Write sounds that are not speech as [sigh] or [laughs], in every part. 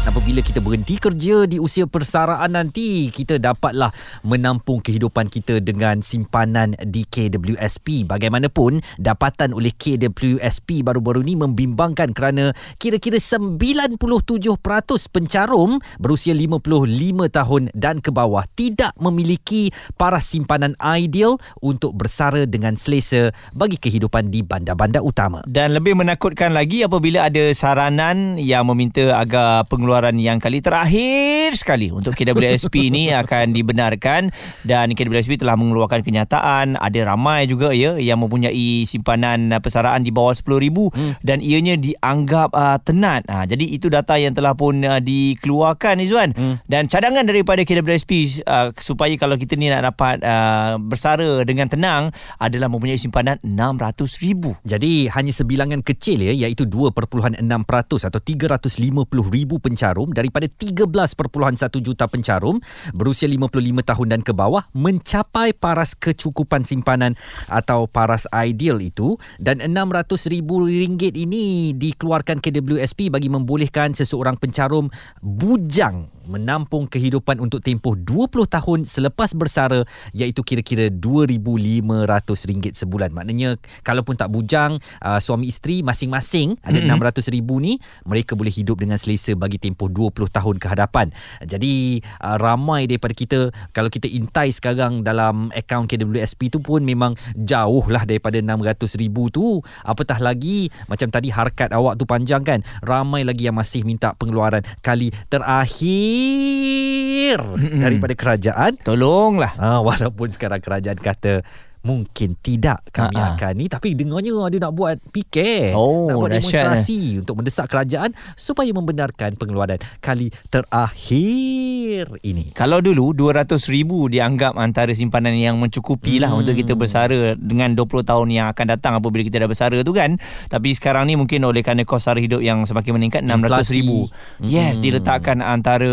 Apabila kita berhenti kerja di usia persaraan nanti, kita dapatlah menampung kehidupan kita dengan simpanan di KWSP. Bagaimanapun, dapatan oleh KWSP baru-baru ini membimbangkan kerana kira-kira 97% pencarum berusia 55 tahun dan ke bawah tidak memiliki paras simpanan ideal untuk bersara dengan selesa bagi kehidupan di bandar-bandar utama. Dan lebih menakutkan lagi apabila ada saranan yang meminta agar pengeluaran pengeluaran yang kali terakhir sekali untuk KWSP ini [laughs] akan dibenarkan dan KWSP telah mengeluarkan kenyataan ada ramai juga ya yang mempunyai simpanan persaraan di bawah 10000 hmm. dan ianya dianggap uh, tenat. Ha, jadi itu data yang telah pun uh, dikeluarkan Izwan hmm. dan cadangan daripada KWSP uh, supaya kalau kita ni nak dapat uh, bersara dengan tenang adalah mempunyai simpanan 600,000. Jadi hanya sebilangan kecil ya iaitu 2.6% atau 350,000 pencarum daripada 13.1 juta pencarum berusia 55 tahun dan ke bawah mencapai paras kecukupan simpanan atau paras ideal itu dan RM600,000 ini dikeluarkan KWSP bagi membolehkan seseorang pencarum bujang menampung kehidupan untuk tempoh 20 tahun selepas bersara iaitu kira-kira RM2,500 sebulan. Maknanya kalaupun tak bujang uh, suami isteri masing-masing ada RM600,000 ni mereka boleh hidup dengan selesa bagi tempoh 20 tahun ke hadapan. Jadi uh, ramai daripada kita kalau kita intai sekarang dalam akaun KWSP tu pun memang jauh lah daripada RM600,000 tu. Apatah lagi macam tadi harkat awak tu panjang kan. Ramai lagi yang masih minta pengeluaran kali terakhir daripada kerajaan. Tolonglah. Ha, walaupun sekarang kerajaan kata mungkin tidak kami Ha-ha. akan ni tapi dengarnya ada nak buat PK oh, nak buat demonstrasi eh. untuk mendesak kerajaan supaya membenarkan pengeluaran kali terakhir ini kalau dulu 200 ribu dianggap antara simpanan yang mencukupi lah hmm. untuk kita bersara dengan 20 tahun yang akan datang apabila kita dah bersara tu kan tapi sekarang ni mungkin oleh kerana kos sara hidup yang semakin meningkat 600 ribu yes hmm. diletakkan antara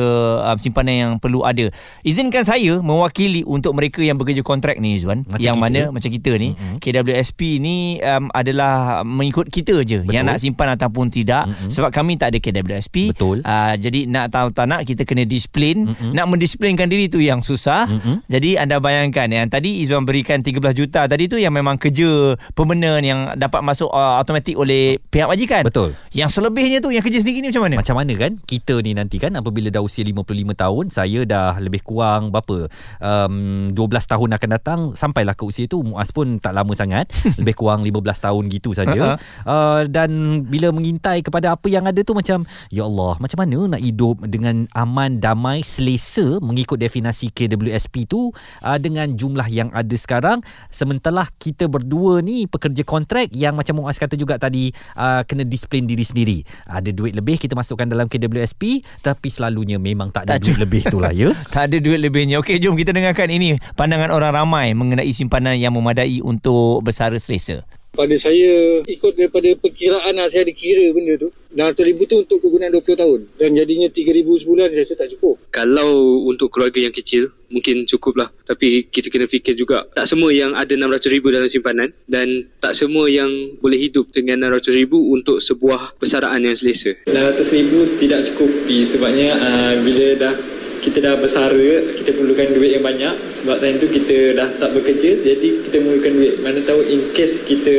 uh, simpanan yang perlu ada izinkan saya mewakili untuk mereka yang bekerja kontrak ni Zuan Macam yang mana mana macam kita ni mm-hmm. KWSP ni um, adalah mengikut kita je Betul. yang nak simpan ataupun tidak mm-hmm. sebab kami tak ada KWSP Betul. Uh, jadi nak tahu tak nak kita kena disiplin mm-hmm. nak mendisiplinkan diri tu yang susah mm-hmm. jadi anda bayangkan yang tadi Izwan berikan 13 juta tadi tu yang memang kerja pemenang yang dapat masuk uh, automatik oleh pihak majikan Betul. yang selebihnya tu yang kerja sendiri ni macam mana macam mana kan kita ni nanti kan apabila dah usia 55 tahun saya dah lebih kurang berapa um, 12 tahun akan datang sampailah ke usia tu Muaz pun tak lama sangat. [laughs] Lebih kurang 15 tahun gitu saja. Uh, dan bila mengintai kepada apa yang ada tu macam ya Allah macam mana nak hidup dengan aman damai selesa mengikut definisi KWSP tu uh, dengan jumlah yang ada sekarang? Sementara kita berdua ni pekerja kontrak yang macam Muaz kata juga tadi uh, kena disiplin diri sendiri. Ada duit lebih kita masukkan dalam KWSP tapi selalunya memang tak ada tak duit lebih tu lah ya. [laughs] Tak ada duit lebihnya. Okey, jom kita dengarkan ini pandangan orang ramai mengenai simpanan yang memadai untuk bersara selesa? Pada saya, ikut daripada perkiraan lah, saya ada kira benda tu. RM600,000 tu untuk kegunaan 20 tahun. Dan jadinya RM3,000 sebulan, saya rasa tak cukup. Kalau untuk keluarga yang kecil, mungkin cukup lah. Tapi kita kena fikir juga, tak semua yang ada RM600,000 dalam simpanan dan tak semua yang boleh hidup dengan RM600,000 untuk sebuah persaraan yang selesa. RM600,000 tidak cukupi sebabnya uh, bila dah kita dah bersara kita perlukan duit yang banyak. Sebab time tu kita dah tak bekerja jadi kita memerlukan duit. Mana tahu in case kita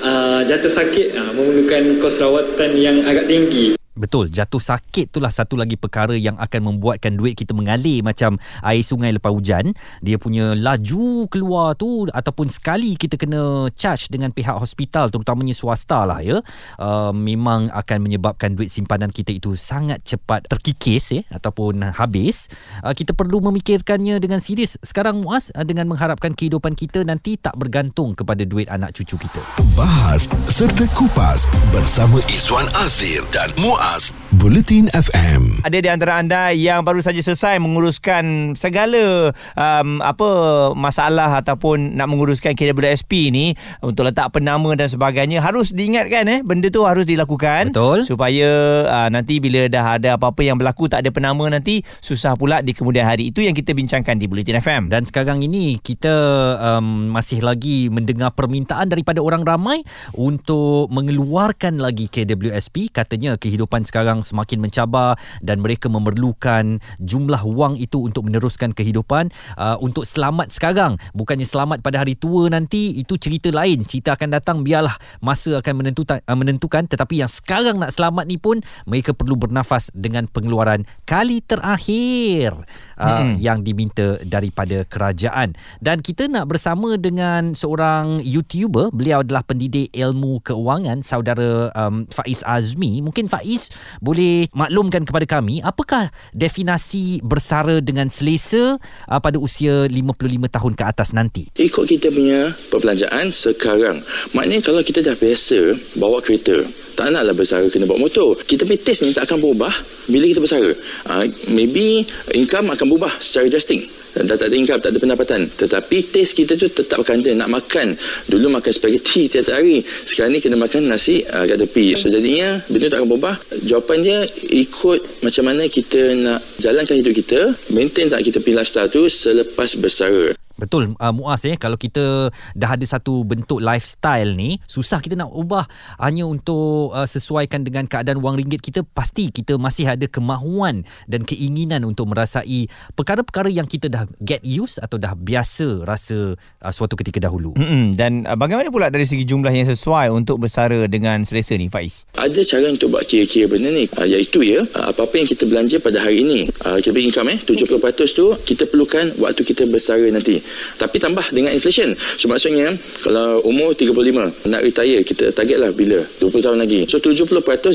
uh, jatuh sakit uh, memerlukan kos rawatan yang agak tinggi Betul, jatuh sakit itulah satu lagi perkara yang akan membuatkan duit kita mengalir macam air sungai lepas hujan. Dia punya laju keluar tu ataupun sekali kita kena charge dengan pihak hospital terutamanya swasta lah ya. Uh, memang akan menyebabkan duit simpanan kita itu sangat cepat terkikis ya ataupun habis. Uh, kita perlu memikirkannya dengan serius. Sekarang Muaz uh, dengan mengharapkan kehidupan kita nanti tak bergantung kepada duit anak cucu kita. Bahas serta kupas bersama Izwan Azir dan Muaz Muaz Bulletin FM. Ada di antara anda yang baru saja selesai menguruskan segala um, apa masalah ataupun nak menguruskan KWSP ni untuk letak penama dan sebagainya harus diingatkan eh benda tu harus dilakukan Betul. supaya uh, nanti bila dah ada apa-apa yang berlaku tak ada penama nanti susah pula di kemudian hari itu yang kita bincangkan di Bulletin FM. Dan sekarang ini kita um, masih lagi mendengar permintaan daripada orang ramai untuk mengeluarkan lagi KWSP. Katanya kehidupan sekarang semakin mencabar dan mereka memerlukan jumlah wang itu untuk meneruskan kehidupan uh, untuk selamat sekarang. Bukannya selamat pada hari tua nanti itu cerita lain. Cerita akan datang biarlah masa akan menentukan uh, menentukan tetapi yang sekarang nak selamat ni pun mereka perlu bernafas dengan pengeluaran kali terakhir uh, hmm. yang diminta daripada kerajaan. Dan kita nak bersama dengan seorang YouTuber, beliau adalah pendidik ilmu keuangan saudara um, Faiz Azmi. Mungkin Faiz boleh maklumkan kepada kami apakah definasi bersara dengan selesa uh, pada usia 55 tahun ke atas nanti. Ikut kita punya perbelanjaan sekarang. Maknanya kalau kita dah biasa bawa kereta, tak naklah bersara kena bawa motor. Kita punya taste ni tak akan berubah bila kita bersara. Uh, maybe income akan berubah secara drastic. Dan tak ada income, tak ada pendapatan. Tetapi taste kita tu tetap akan ada. Nak makan. Dulu makan spaghetti [laughs] tiap hari. Sekarang ni kena makan nasi uh, kat tepi. So jadinya, benda tak akan berubah. Jawapan dia ikut macam mana kita nak jalankan hidup kita. Maintain tak kita punya lifestyle tu selepas bersara. Betul uh, Muaz eh kalau kita dah ada satu bentuk lifestyle ni susah kita nak ubah hanya untuk uh, sesuaikan dengan keadaan wang ringgit kita pasti kita masih ada kemahuan dan keinginan untuk merasai perkara-perkara yang kita dah get used atau dah biasa rasa uh, suatu ketika dahulu. Mm-mm. Dan uh, bagaimana pula dari segi jumlah yang sesuai untuk bersara dengan selesa ni Faiz? Ada cara untuk buat kira-kira benda ni uh, iaitu ya uh, apa-apa yang kita belanja pada hari ini uh, kita beri income eh 70% tu kita perlukan waktu kita bersara nanti tapi tambah dengan inflation. So maksudnya kalau umur 35 nak retire kita target lah bila? 20 tahun lagi. So 70%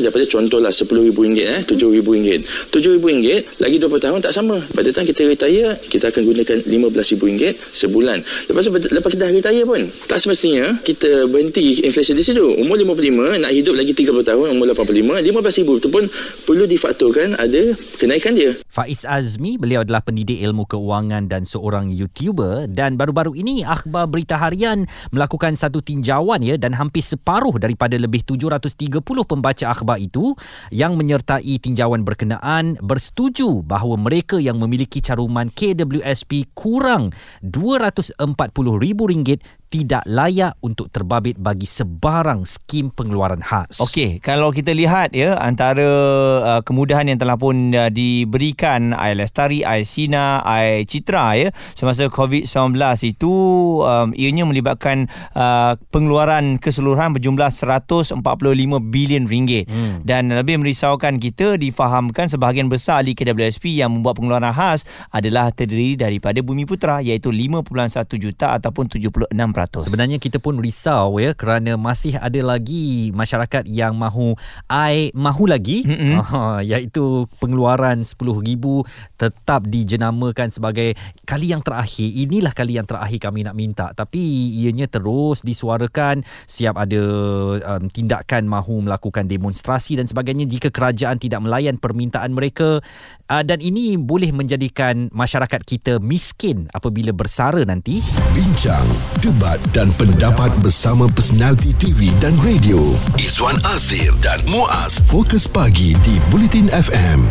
daripada contoh lah RM10,000 eh? RM7,000 RM7,000 lagi 20 tahun tak sama. Pada time kita retire kita akan gunakan RM15,000 sebulan. Lepas tu lepas kita dah retire pun tak semestinya kita berhenti inflation di situ. Umur 55 nak hidup lagi 30 tahun umur 85 RM15,000 tu pun perlu difaktorkan ada kenaikan dia. Faiz Azmi, beliau adalah pendidik ilmu keuangan dan seorang YouTuber dan baru-baru ini Akhbar Berita Harian melakukan satu tinjauan ya dan hampir separuh daripada lebih 730 pembaca akhbar itu yang menyertai tinjauan berkenaan bersetuju bahawa mereka yang memiliki caruman KWSP kurang RM240,000 tidak layak untuk terbabit bagi sebarang skim pengeluaran khas. Okey, kalau kita lihat ya antara uh, kemudahan yang telah pun uh, diberikan Air Lestari, Air Sina, Air Citra ya semasa COVID-19 itu um, ianya melibatkan uh, pengeluaran keseluruhan berjumlah 145 bilion ringgit. Hmm. Dan lebih merisaukan kita difahamkan sebahagian besar ahli KWSP yang membuat pengeluaran khas adalah terdiri daripada Bumi Putra iaitu 5.1 juta ataupun 76 Sebenarnya kita pun risau ya kerana masih ada lagi masyarakat yang mahu ai mahu lagi mm-hmm. uh, [laughs] iaitu pengeluaran RM10,000 tetap dijenamakan sebagai kali yang terakhir. Inilah kali yang terakhir kami nak minta tapi ianya terus disuarakan siap ada um, tindakan mahu melakukan demonstrasi dan sebagainya jika kerajaan tidak melayan permintaan mereka uh, dan ini boleh menjadikan masyarakat kita miskin apabila bersara nanti. Bincang, debat dan pendapat bersama personaliti TV dan radio. Izwan Azir dan Muaz Fokus Pagi di Bulletin FM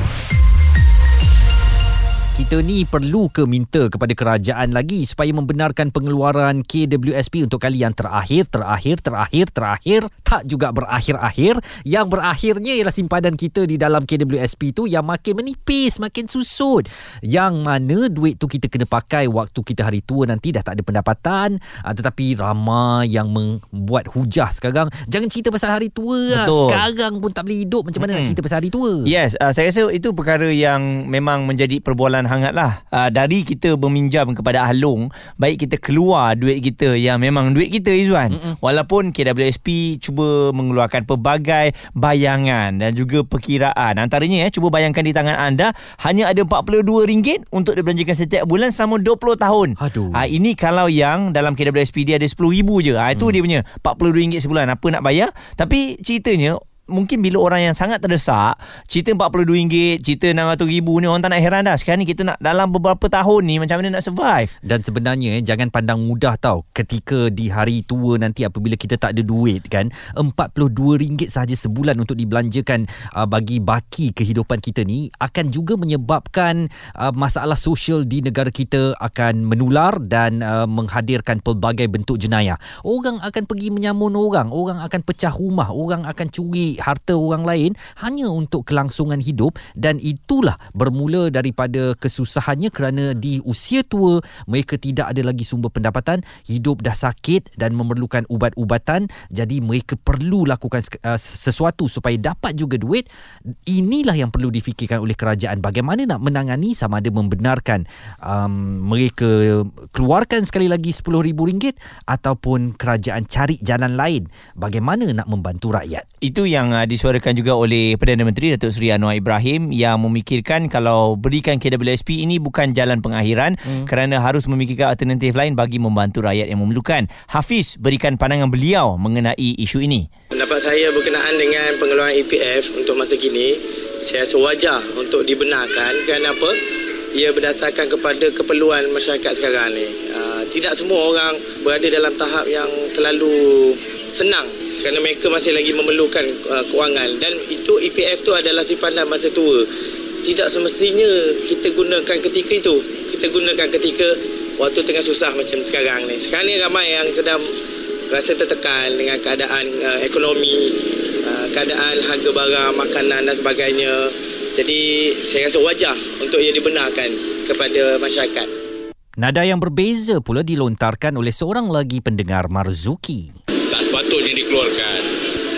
kita ni perlu ke minta kepada kerajaan lagi supaya membenarkan pengeluaran KWSP untuk kali yang terakhir, terakhir, terakhir, terakhir, tak juga berakhir-akhir. Yang berakhirnya ialah simpanan kita di dalam KWSP tu yang makin menipis, makin susut. Yang mana duit tu kita kena pakai waktu kita hari tua nanti dah tak ada pendapatan. Ah, tetapi ramai yang membuat hujah sekarang. Jangan cerita pasal hari tua lah. Betul. Sekarang pun tak boleh hidup. Macam mana hmm. nak cerita pasal hari tua? Yes, uh, saya rasa itu perkara yang memang menjadi perbualan hangat lah. Uh, dari kita meminjam kepada Ahlong, baik kita keluar duit kita yang memang duit kita Izzuan. Mm-mm. Walaupun KWSP cuba mengeluarkan pelbagai bayangan dan juga perkiraan. Antaranya eh, cuba bayangkan di tangan anda hanya ada RM42 untuk dibelanjakan setiap bulan selama 20 tahun. Aduh. Uh, ini kalau yang dalam KWSP dia ada RM10,000 je. Uh, itu mm. dia punya RM42 sebulan. Apa nak bayar? Tapi ceritanya mungkin bila orang yang sangat terdesak cerita RM42 cerita RM600,000 ni orang tak nak heran dah. Sekarang ni kita nak dalam beberapa tahun ni macam mana nak survive? Dan sebenarnya eh, jangan pandang mudah tau. Ketika di hari tua nanti apabila kita tak ada duit kan RM42 sahaja sebulan untuk dibelanjakan uh, bagi baki kehidupan kita ni akan juga menyebabkan uh, masalah sosial di negara kita akan menular dan uh, menghadirkan pelbagai bentuk jenayah. Orang akan pergi menyamun orang, orang akan pecah rumah, orang akan curi harta orang lain hanya untuk kelangsungan hidup dan itulah bermula daripada kesusahannya kerana di usia tua mereka tidak ada lagi sumber pendapatan, hidup dah sakit dan memerlukan ubat-ubatan jadi mereka perlu lakukan uh, sesuatu supaya dapat juga duit. Inilah yang perlu difikirkan oleh kerajaan bagaimana nak menangani sama ada membenarkan um, mereka keluarkan sekali lagi RM10,000 ataupun kerajaan cari jalan lain bagaimana nak membantu rakyat. Itu yang uh, disuarakan juga oleh Perdana Menteri Datuk Seri Anwar Ibrahim yang memikirkan kalau berikan KWSP ini bukan jalan pengakhiran hmm. kerana harus memikirkan alternatif lain bagi membantu rakyat yang memerlukan. Hafiz berikan pandangan beliau mengenai isu ini. Pendapat saya berkenaan dengan pengeluaran EPF untuk masa kini, saya rasa wajar untuk dibenarkan kerana apa? Ia berdasarkan kepada keperluan masyarakat sekarang ni. Uh, tidak semua orang berada dalam tahap yang terlalu senang kerana mereka masih lagi memerlukan uh, kewangan dan itu EPF tu adalah simpanan masa tua. Tidak semestinya kita gunakan ketika itu. Kita gunakan ketika waktu tengah susah macam sekarang ni. Sekarang ni ramai yang sedang rasa tertekan dengan keadaan uh, ekonomi, keadaan harga barang, makanan dan sebagainya. Jadi saya rasa wajar untuk ia dibenarkan kepada masyarakat. Nada yang berbeza pula dilontarkan oleh seorang lagi pendengar Marzuki. Tak sepatutnya dikeluarkan.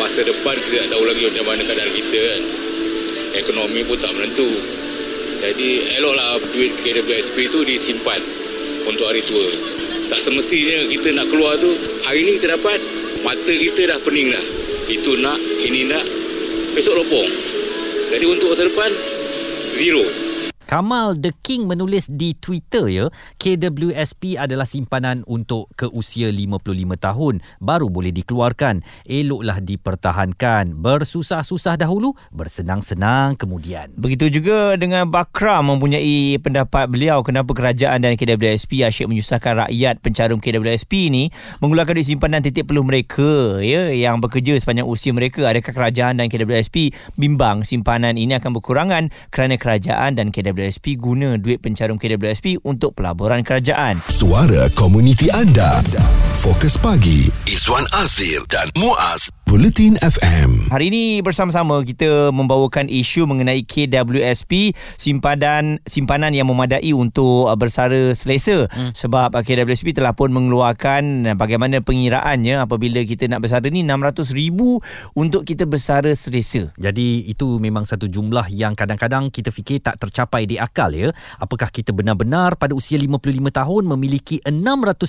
Masa depan kita tak tahu lagi macam mana keadaan kita kan. Ekonomi pun tak menentu. Jadi eloklah duit KWSP tu disimpan untuk hari tua. Tak semestinya kita nak keluar tu hari ni kita dapat mata kita dah pening dah. Itu nak, ini nak, besok lopong. Jadi untuk masa depan zero. Kamal The King menulis di Twitter ya, KWSP adalah simpanan untuk ke usia 55 tahun baru boleh dikeluarkan. Eloklah dipertahankan. Bersusah-susah dahulu, bersenang-senang kemudian. Begitu juga dengan Bakra mempunyai pendapat beliau kenapa kerajaan dan KWSP asyik menyusahkan rakyat pencarum KWSP ni mengeluarkan duit simpanan titik peluh mereka ya yang bekerja sepanjang usia mereka. Adakah kerajaan dan KWSP bimbang simpanan ini akan berkurangan kerana kerajaan dan KWSP KWSP guna duit pencarum KWSP untuk pelaburan kerajaan. Suara komuniti anda. Fokus pagi Izwan Azir dan Muaz Bulletin FM. Hari ini bersama-sama kita membawakan isu mengenai KWSP simpanan simpanan yang memadai untuk uh, bersara selesa hmm. sebab uh, KWSP telah pun mengeluarkan uh, bagaimana pengiraannya apabila kita nak bersara ni 600 ribu untuk kita bersara selesa. Jadi itu memang satu jumlah yang kadang-kadang kita fikir tak tercapai di akal ya. Apakah kita benar-benar pada usia 55 tahun memiliki 600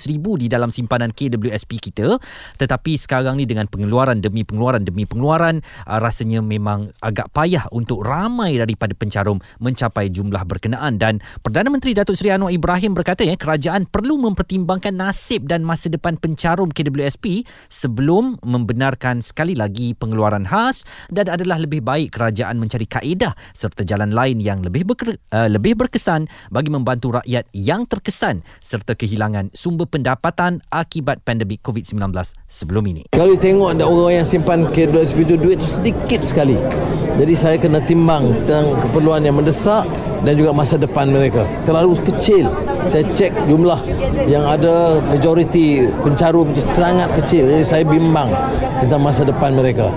ribu di dalam simpanan KWSP kita tetapi sekarang ni dengan pengeluaran demi pengeluaran demi pengeluaran uh, rasanya memang agak payah untuk ramai daripada pencarum mencapai jumlah berkenaan dan Perdana Menteri Datuk Seri Anwar Ibrahim berkata ya kerajaan perlu mempertimbangkan nasib dan masa depan pencarum KWSP sebelum membenarkan sekali lagi pengeluaran khas dan adalah lebih baik kerajaan mencari kaedah serta jalan lain yang lebih uh, lebih berkesan bagi membantu rakyat yang terkesan serta kehilangan sumber pendapatan akibat pandemik COVID-19 sebelum ini. Kalau tengok ada orang yang simpan KWSP itu duit itu sedikit sekali. Jadi saya kena timbang tentang keperluan yang mendesak dan juga masa depan mereka. Terlalu kecil. Saya cek jumlah yang ada majoriti pencarum itu sangat kecil. Jadi saya bimbang tentang masa depan mereka.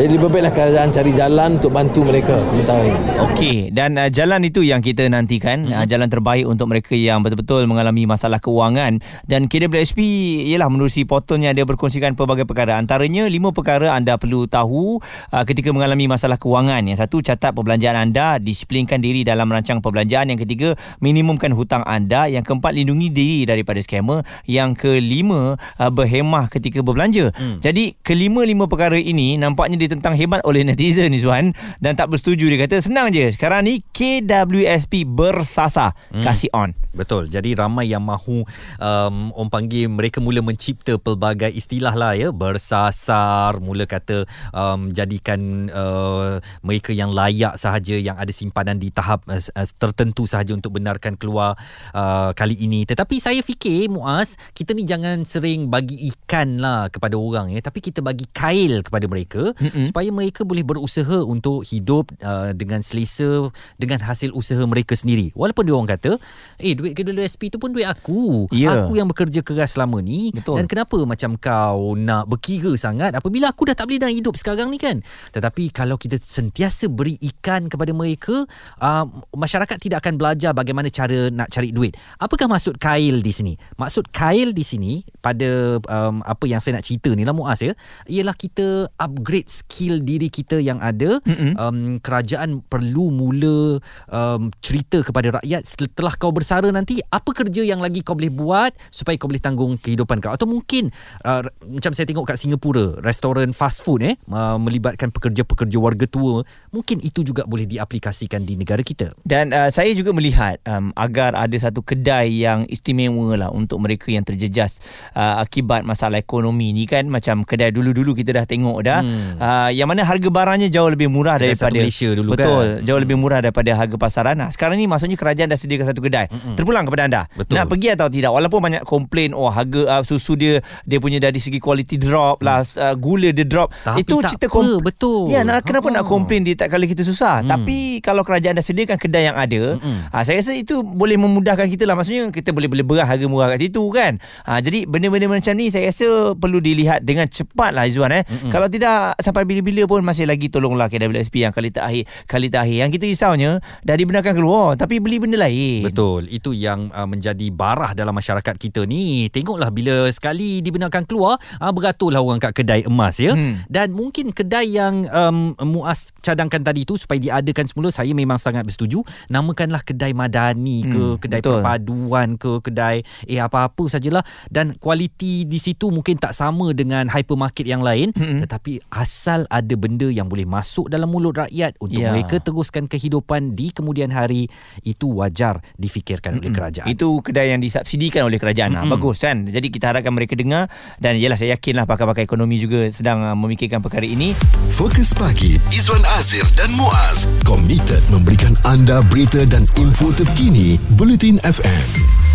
Jadi lebih baiklah kerajaan cari jalan untuk bantu mereka sementara ini. Okey, dan uh, jalan itu yang kita nantikan, mm-hmm. uh, jalan terbaik untuk mereka yang betul-betul mengalami masalah keuangan dan KWSP ialah menerusi portalnya dia berkongsikan pelbagai perkara. Antaranya lima perkara anda perlu tahu uh, ketika mengalami masalah keuangan. Yang satu, catat perbelanjaan anda, disiplinkan diri diri dalam merancang perbelanjaan. Yang ketiga, minimumkan hutang anda. Yang keempat, lindungi diri daripada skamer. Yang kelima, uh, berhemah ketika berbelanja. Hmm. Jadi, kelima-lima perkara ini nampaknya ditentang hebat oleh netizen Izwan dan tak bersetuju. Dia kata, senang je. Sekarang ni KWSP bersasar. Hmm. Kasih on. Betul. Jadi ramai yang mahu um, orang panggil mereka mula mencipta pelbagai istilah lah ya. Bersasar, mula kata um, jadikan uh, mereka yang layak sahaja yang ada simpanan di tahap uh, tertentu sahaja untuk benarkan keluar uh, kali ini. Tetapi saya fikir Muaz, kita ni jangan sering bagi ikan lah kepada orang ya. Tapi kita bagi kail kepada mereka Mm-mm. supaya mereka boleh berusaha untuk hidup uh, dengan selesa dengan hasil usaha mereka sendiri. Walaupun dia orang kata, eh duit KWSP tu pun duit aku. Ya. Aku yang bekerja keras selama ni Betul. dan kenapa macam kau nak berkira sangat apabila aku dah tak boleh nak hidup sekarang ni kan. Tetapi kalau kita sentiasa beri ikan kepada mereka, uh, masyarakat tidak akan belajar bagaimana cara nak cari duit. Apakah maksud kail di sini? Maksud kail di sini pada um, apa yang saya nak cerita ni lah Muaz ya, ialah kita upgrade skill diri kita yang ada. Um, kerajaan perlu mula um, cerita kepada rakyat setelah kau bersara nanti apa kerja yang lagi kau boleh buat supaya kau boleh tanggung kehidupan kau atau mungkin uh, macam saya tengok kat Singapura restoran fast food eh uh, melibatkan pekerja-pekerja warga tua mungkin itu juga boleh diaplikasikan di negara kita Dan uh, saya juga melihat um, agar ada satu kedai yang istimewa lah untuk mereka yang terjejas uh, akibat masalah ekonomi ni kan macam kedai dulu-dulu kita dah tengok dah hmm. uh, yang mana harga barangnya jauh lebih murah Kedai daripada Malaysia dulu betul kan? jauh lebih murah daripada harga pasaran nah sekarang ni maksudnya kerajaan dah sediakan satu kedai Mm-mm. terpulang kepada anda Betul. nak pergi atau tidak walaupun banyak komplain oh harga uh, susu dia dia punya dari segi kualiti drop lah uh, gula dia drop Tapi itu tak cerita apa, betul. ya nak, kenapa Ha. nak komplain dia tak kala kita susah Hmm. tapi kalau kerajaan dah sediakan kedai yang ada Mm-mm. ha, saya rasa itu boleh memudahkan kita lah maksudnya kita boleh boleh berah harga murah kat situ kan ha, jadi benda-benda macam ni saya rasa perlu dilihat dengan cepat lah Izzuan eh. Mm-mm. kalau tidak sampai bila-bila pun masih lagi tolonglah KWSP yang kali terakhir kali terakhir yang kita risaunya dah dibenarkan keluar tapi beli benda lain Betul, itu yang uh, menjadi barah dalam masyarakat kita ni. Tengoklah bila sekali dibenarkan keluar, uh, beraturlah orang kat kedai emas ya. Hmm. Dan mungkin kedai yang um, Muaz cadangkan tadi tu supaya diadakan semula, saya memang sangat bersetuju. Namakanlah kedai madani ke, Hmm, kedai betul. perpaduan ke, kedai eh apa-apa sajalah dan kualiti di situ mungkin tak sama dengan hypermarket yang lain, Hmm. tetapi asal ada benda yang boleh masuk dalam mulut rakyat untuk Ya. mereka teruskan kehidupan di kemudian hari itu wajar difikirkan oleh kerajaan. Itu kedai yang disubsidikan oleh kerajaan. Mm-hmm. Bagus kan? Jadi kita harapkan mereka dengar dan yalah saya yakinlah pakar-pakar ekonomi juga sedang uh, memikirkan perkara ini. Fokus pagi Izwan Azir dan Muaz komited memberikan anda berita dan info terkini Bulletin FM.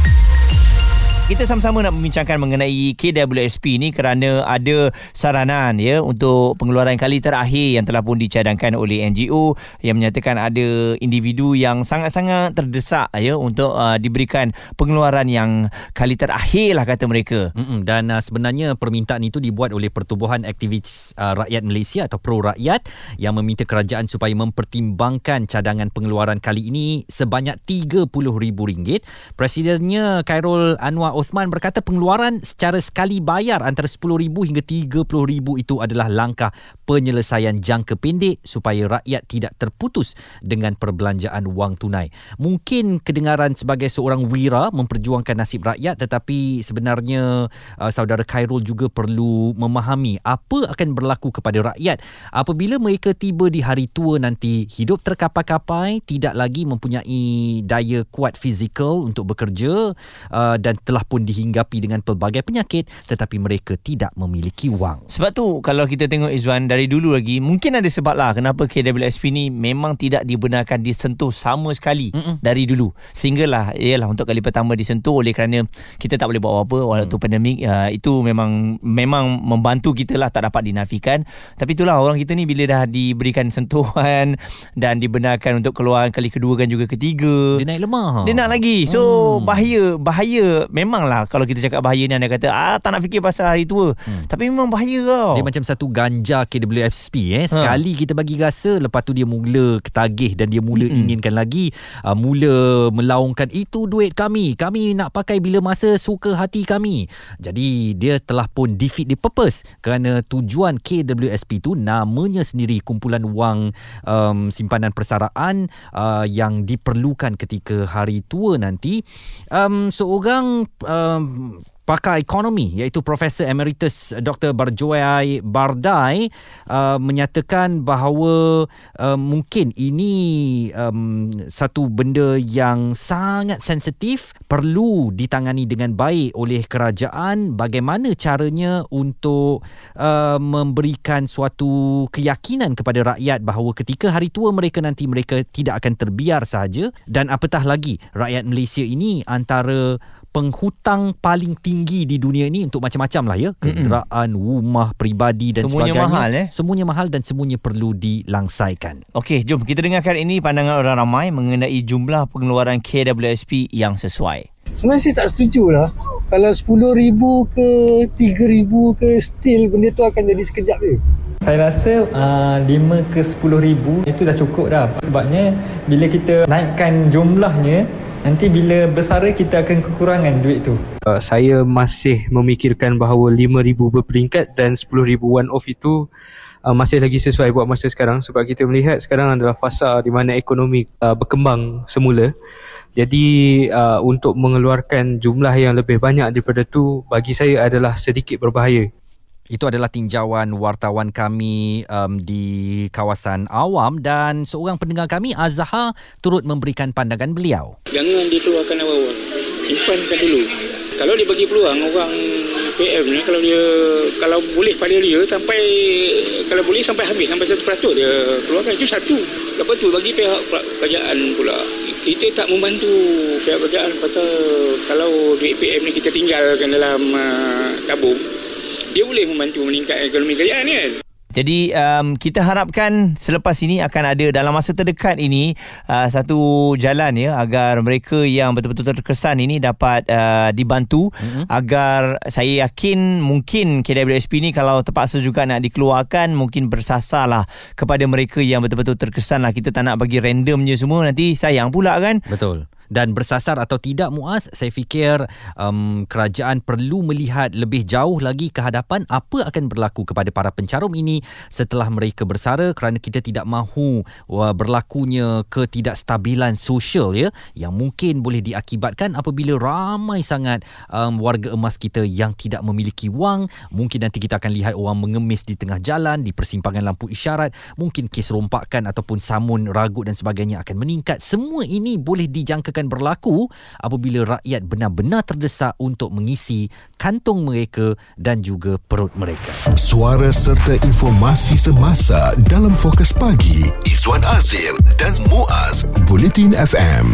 Kita sama-sama nak membincangkan mengenai KWSP ni kerana ada saranan ya untuk pengeluaran kali terakhir yang telah pun dicadangkan oleh NGO yang menyatakan ada individu yang sangat-sangat terdesak ya untuk uh, diberikan pengeluaran yang kali terakhir lah kata mereka. Mm-mm. Dan uh, sebenarnya permintaan itu dibuat oleh Pertubuhan Aktivis uh, Rakyat Malaysia atau Pro Rakyat yang meminta kerajaan supaya mempertimbangkan cadangan pengeluaran kali ini sebanyak RM30,000. Presidennya Khairul Anwar Osman berkata pengeluaran secara sekali bayar antara RM10,000 hingga RM30,000 itu adalah langkah penyelesaian jangka pendek supaya rakyat tidak terputus dengan perbelanjaan wang tunai. Mungkin kedengaran sebagai seorang wira memperjuangkan nasib rakyat tetapi sebenarnya uh, saudara Khairul juga perlu memahami apa akan berlaku kepada rakyat apabila mereka tiba di hari tua nanti hidup terkapai-kapai tidak lagi mempunyai daya kuat fizikal untuk bekerja uh, dan telah pun dihinggapi dengan pelbagai penyakit tetapi mereka tidak memiliki wang. Sebab tu kalau kita tengok Izwan dari dulu lagi mungkin ada sebab lah kenapa KWSP ni memang tidak dibenarkan disentuh sama sekali Mm-mm. dari dulu. Sehinggalah ialah untuk kali pertama disentuh oleh kerana kita tak boleh buat apa-apa waktu mm. pandemik uh, itu memang memang membantu kita lah tak dapat dinafikan. Tapi itulah orang kita ni bila dah diberikan sentuhan [laughs] dan dibenarkan untuk keluar kali kedua kan juga ketiga Dia naik lemah. dia nak lagi. So hmm. bahaya bahaya memang memanglah kalau kita cakap bahaya ni anda kata ah tak nak fikir pasal hari tua. Hmm. Tapi memang bahaya tau. Dia macam satu ganja KWSP eh. Sekali ha. kita bagi rasa lepas tu dia mula ketagih dan dia mula hmm. inginkan lagi uh, mula melaungkan itu duit kami. Kami nak pakai bila masa suka hati kami. Jadi dia telah pun defeat the purpose kerana tujuan KWSP tu namanya sendiri kumpulan wang um, simpanan persaraan uh, yang diperlukan ketika hari tua nanti. Um, seorang um, pakar ekonomi iaitu Profesor Emeritus Dr. Barjoai Bardai uh, menyatakan bahawa uh, mungkin ini um, satu benda yang sangat sensitif perlu ditangani dengan baik oleh kerajaan bagaimana caranya untuk uh, memberikan suatu keyakinan kepada rakyat bahawa ketika hari tua mereka nanti mereka tidak akan terbiar sahaja dan apatah lagi rakyat Malaysia ini antara penghutang paling tinggi di dunia ini untuk macam-macam lah ya kenderaan rumah peribadi dan semuanya sebagainya mahal eh semuanya mahal dan semuanya perlu dilangsaikan Okey, jom kita dengarkan ini pandangan orang ramai mengenai jumlah pengeluaran KWSP yang sesuai. Sebenarnya saya tak setuju lah. Kalau RM10,000 ke RM3,000 ke still benda tu akan jadi sekejap je. Saya rasa uh, 5 ke 10 ribu itu dah cukup dah. Sebabnya bila kita naikkan jumlahnya, nanti bila bersara kita akan kekurangan duit tu. Uh, saya masih memikirkan bahawa 5,000 berperingkat dan 10,000 one off itu uh, masih lagi sesuai buat masa sekarang sebab kita melihat sekarang adalah fasa di mana ekonomi uh, berkembang semula. Jadi uh, untuk mengeluarkan jumlah yang lebih banyak daripada tu bagi saya adalah sedikit berbahaya. Itu adalah tinjauan wartawan kami um, di kawasan awam dan seorang pendengar kami Azhar turut memberikan pandangan beliau. Jangan dikeluarkan awal-awal. Simpankan dulu. Kalau dia bagi peluang orang PM ni kalau dia kalau boleh pada dia sampai kalau boleh sampai habis sampai 100% dia keluarkan itu satu. Lepas tu bagi pihak kerajaan pula kita tak membantu pihak kerajaan pasal kalau duit PM ni kita tinggalkan dalam uh, tabung dia boleh membantu meningkatkan ekonomi kerajaan kan. Jadi um, kita harapkan selepas ini akan ada dalam masa terdekat ini uh, satu jalan ya agar mereka yang betul-betul terkesan ini dapat uh, dibantu. Mm-hmm. agar saya yakin mungkin KWSP ni kalau terpaksa juga nak dikeluarkan mungkin bersasarlah kepada mereka yang betul-betul terkesan lah kita tak nak bagi randomnya semua. Nanti sayang pula kan? Betul dan bersasar atau tidak Muaz saya fikir um, kerajaan perlu melihat lebih jauh lagi ke hadapan apa akan berlaku kepada para pencarum ini setelah mereka bersara kerana kita tidak mahu uh, berlakunya ketidakstabilan sosial ya yang mungkin boleh diakibatkan apabila ramai sangat um, warga emas kita yang tidak memiliki wang. Mungkin nanti kita akan lihat orang mengemis di tengah jalan di persimpangan lampu isyarat. Mungkin kes rompakan ataupun samun ragut dan sebagainya akan meningkat. Semua ini boleh dijangka akan berlaku apabila rakyat benar-benar terdesak untuk mengisi kantung mereka dan juga perut mereka. Suara serta informasi semasa dalam fokus pagi Izwan Azir dan Muaz Bulletin FM.